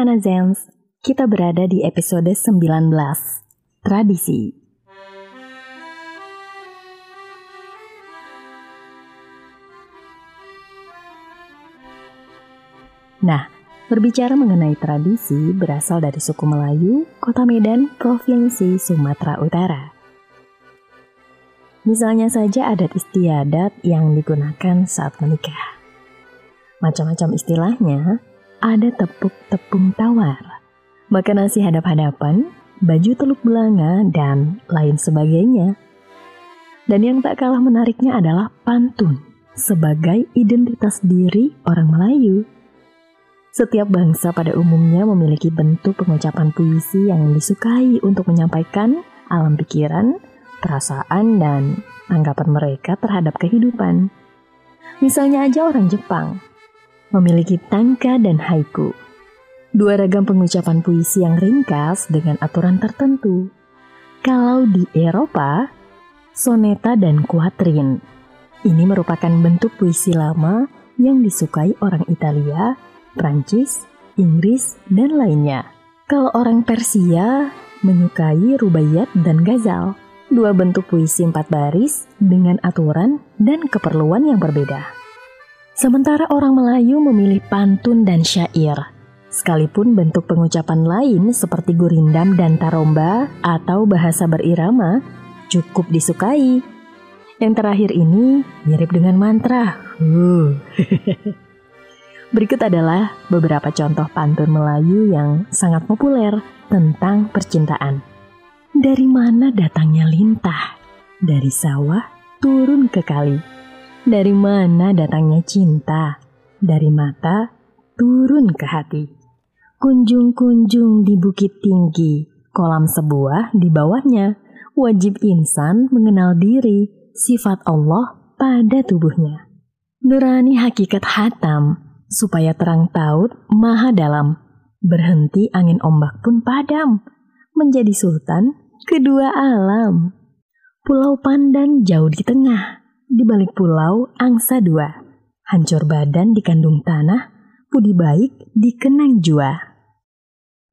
Hana Zens, kita berada di episode 19, Tradisi. Nah, berbicara mengenai tradisi berasal dari suku Melayu, Kota Medan, Provinsi Sumatera Utara. Misalnya saja adat istiadat yang digunakan saat menikah. Macam-macam istilahnya, ada tepuk tepung tawar, makan nasi hadap-hadapan, baju teluk belanga, dan lain sebagainya. Dan yang tak kalah menariknya adalah pantun sebagai identitas diri orang Melayu. Setiap bangsa pada umumnya memiliki bentuk pengucapan puisi yang disukai untuk menyampaikan alam pikiran, perasaan, dan anggapan mereka terhadap kehidupan. Misalnya aja orang Jepang, memiliki tangka dan haiku. Dua ragam pengucapan puisi yang ringkas dengan aturan tertentu. Kalau di Eropa, soneta dan kuatrin. Ini merupakan bentuk puisi lama yang disukai orang Italia Prancis, Inggris, dan lainnya. Kalau orang Persia menyukai rubaiyat dan gazal, dua bentuk puisi empat baris dengan aturan dan keperluan yang berbeda. Sementara orang Melayu memilih pantun dan syair, sekalipun bentuk pengucapan lain seperti gurindam dan taromba atau bahasa berirama cukup disukai. Yang terakhir ini mirip dengan mantra. Berikut adalah beberapa contoh pantun Melayu yang sangat populer tentang percintaan. Dari mana datangnya lintah? Dari sawah turun ke kali. Dari mana datangnya cinta? Dari mata turun ke hati. Kunjung-kunjung di bukit tinggi, kolam sebuah di bawahnya. Wajib insan mengenal diri, sifat Allah pada tubuhnya. Nurani hakikat hatam, supaya terang taut maha dalam. Berhenti angin ombak pun padam, menjadi sultan kedua alam. Pulau Pandan jauh di tengah, di balik pulau angsa dua. Hancur badan di kandung tanah, budi baik dikenang jua.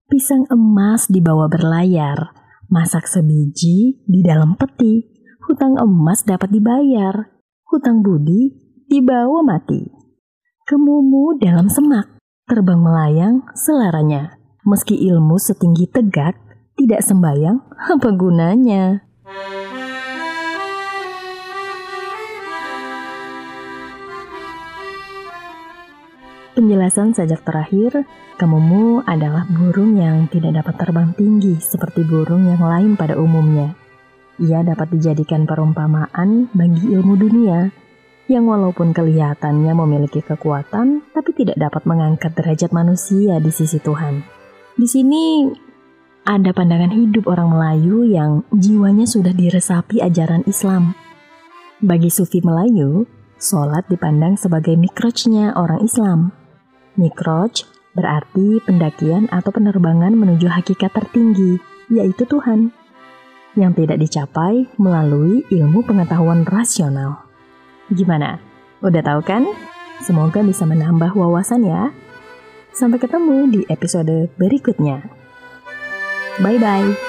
Pisang emas dibawa berlayar, masak sebiji di dalam peti. Hutang emas dapat dibayar, hutang budi dibawa mati. Kemumu dalam semak, terbang melayang selaranya. Meski ilmu setinggi tegak, tidak sembayang, apa gunanya? Penjelasan sajak terakhir, kemumu adalah burung yang tidak dapat terbang tinggi seperti burung yang lain pada umumnya. Ia dapat dijadikan perumpamaan bagi ilmu dunia, yang walaupun kelihatannya memiliki kekuatan, tapi tidak dapat mengangkat derajat manusia di sisi Tuhan. Di sini ada pandangan hidup orang Melayu yang jiwanya sudah diresapi ajaran Islam. Bagi sufi Melayu, sholat dipandang sebagai mikrojnya orang Islam. Mikroj berarti pendakian atau penerbangan menuju hakikat tertinggi, yaitu Tuhan, yang tidak dicapai melalui ilmu pengetahuan rasional. Gimana? Udah tahu kan? Semoga bisa menambah wawasan ya. Sampai ketemu di episode berikutnya. Bye bye.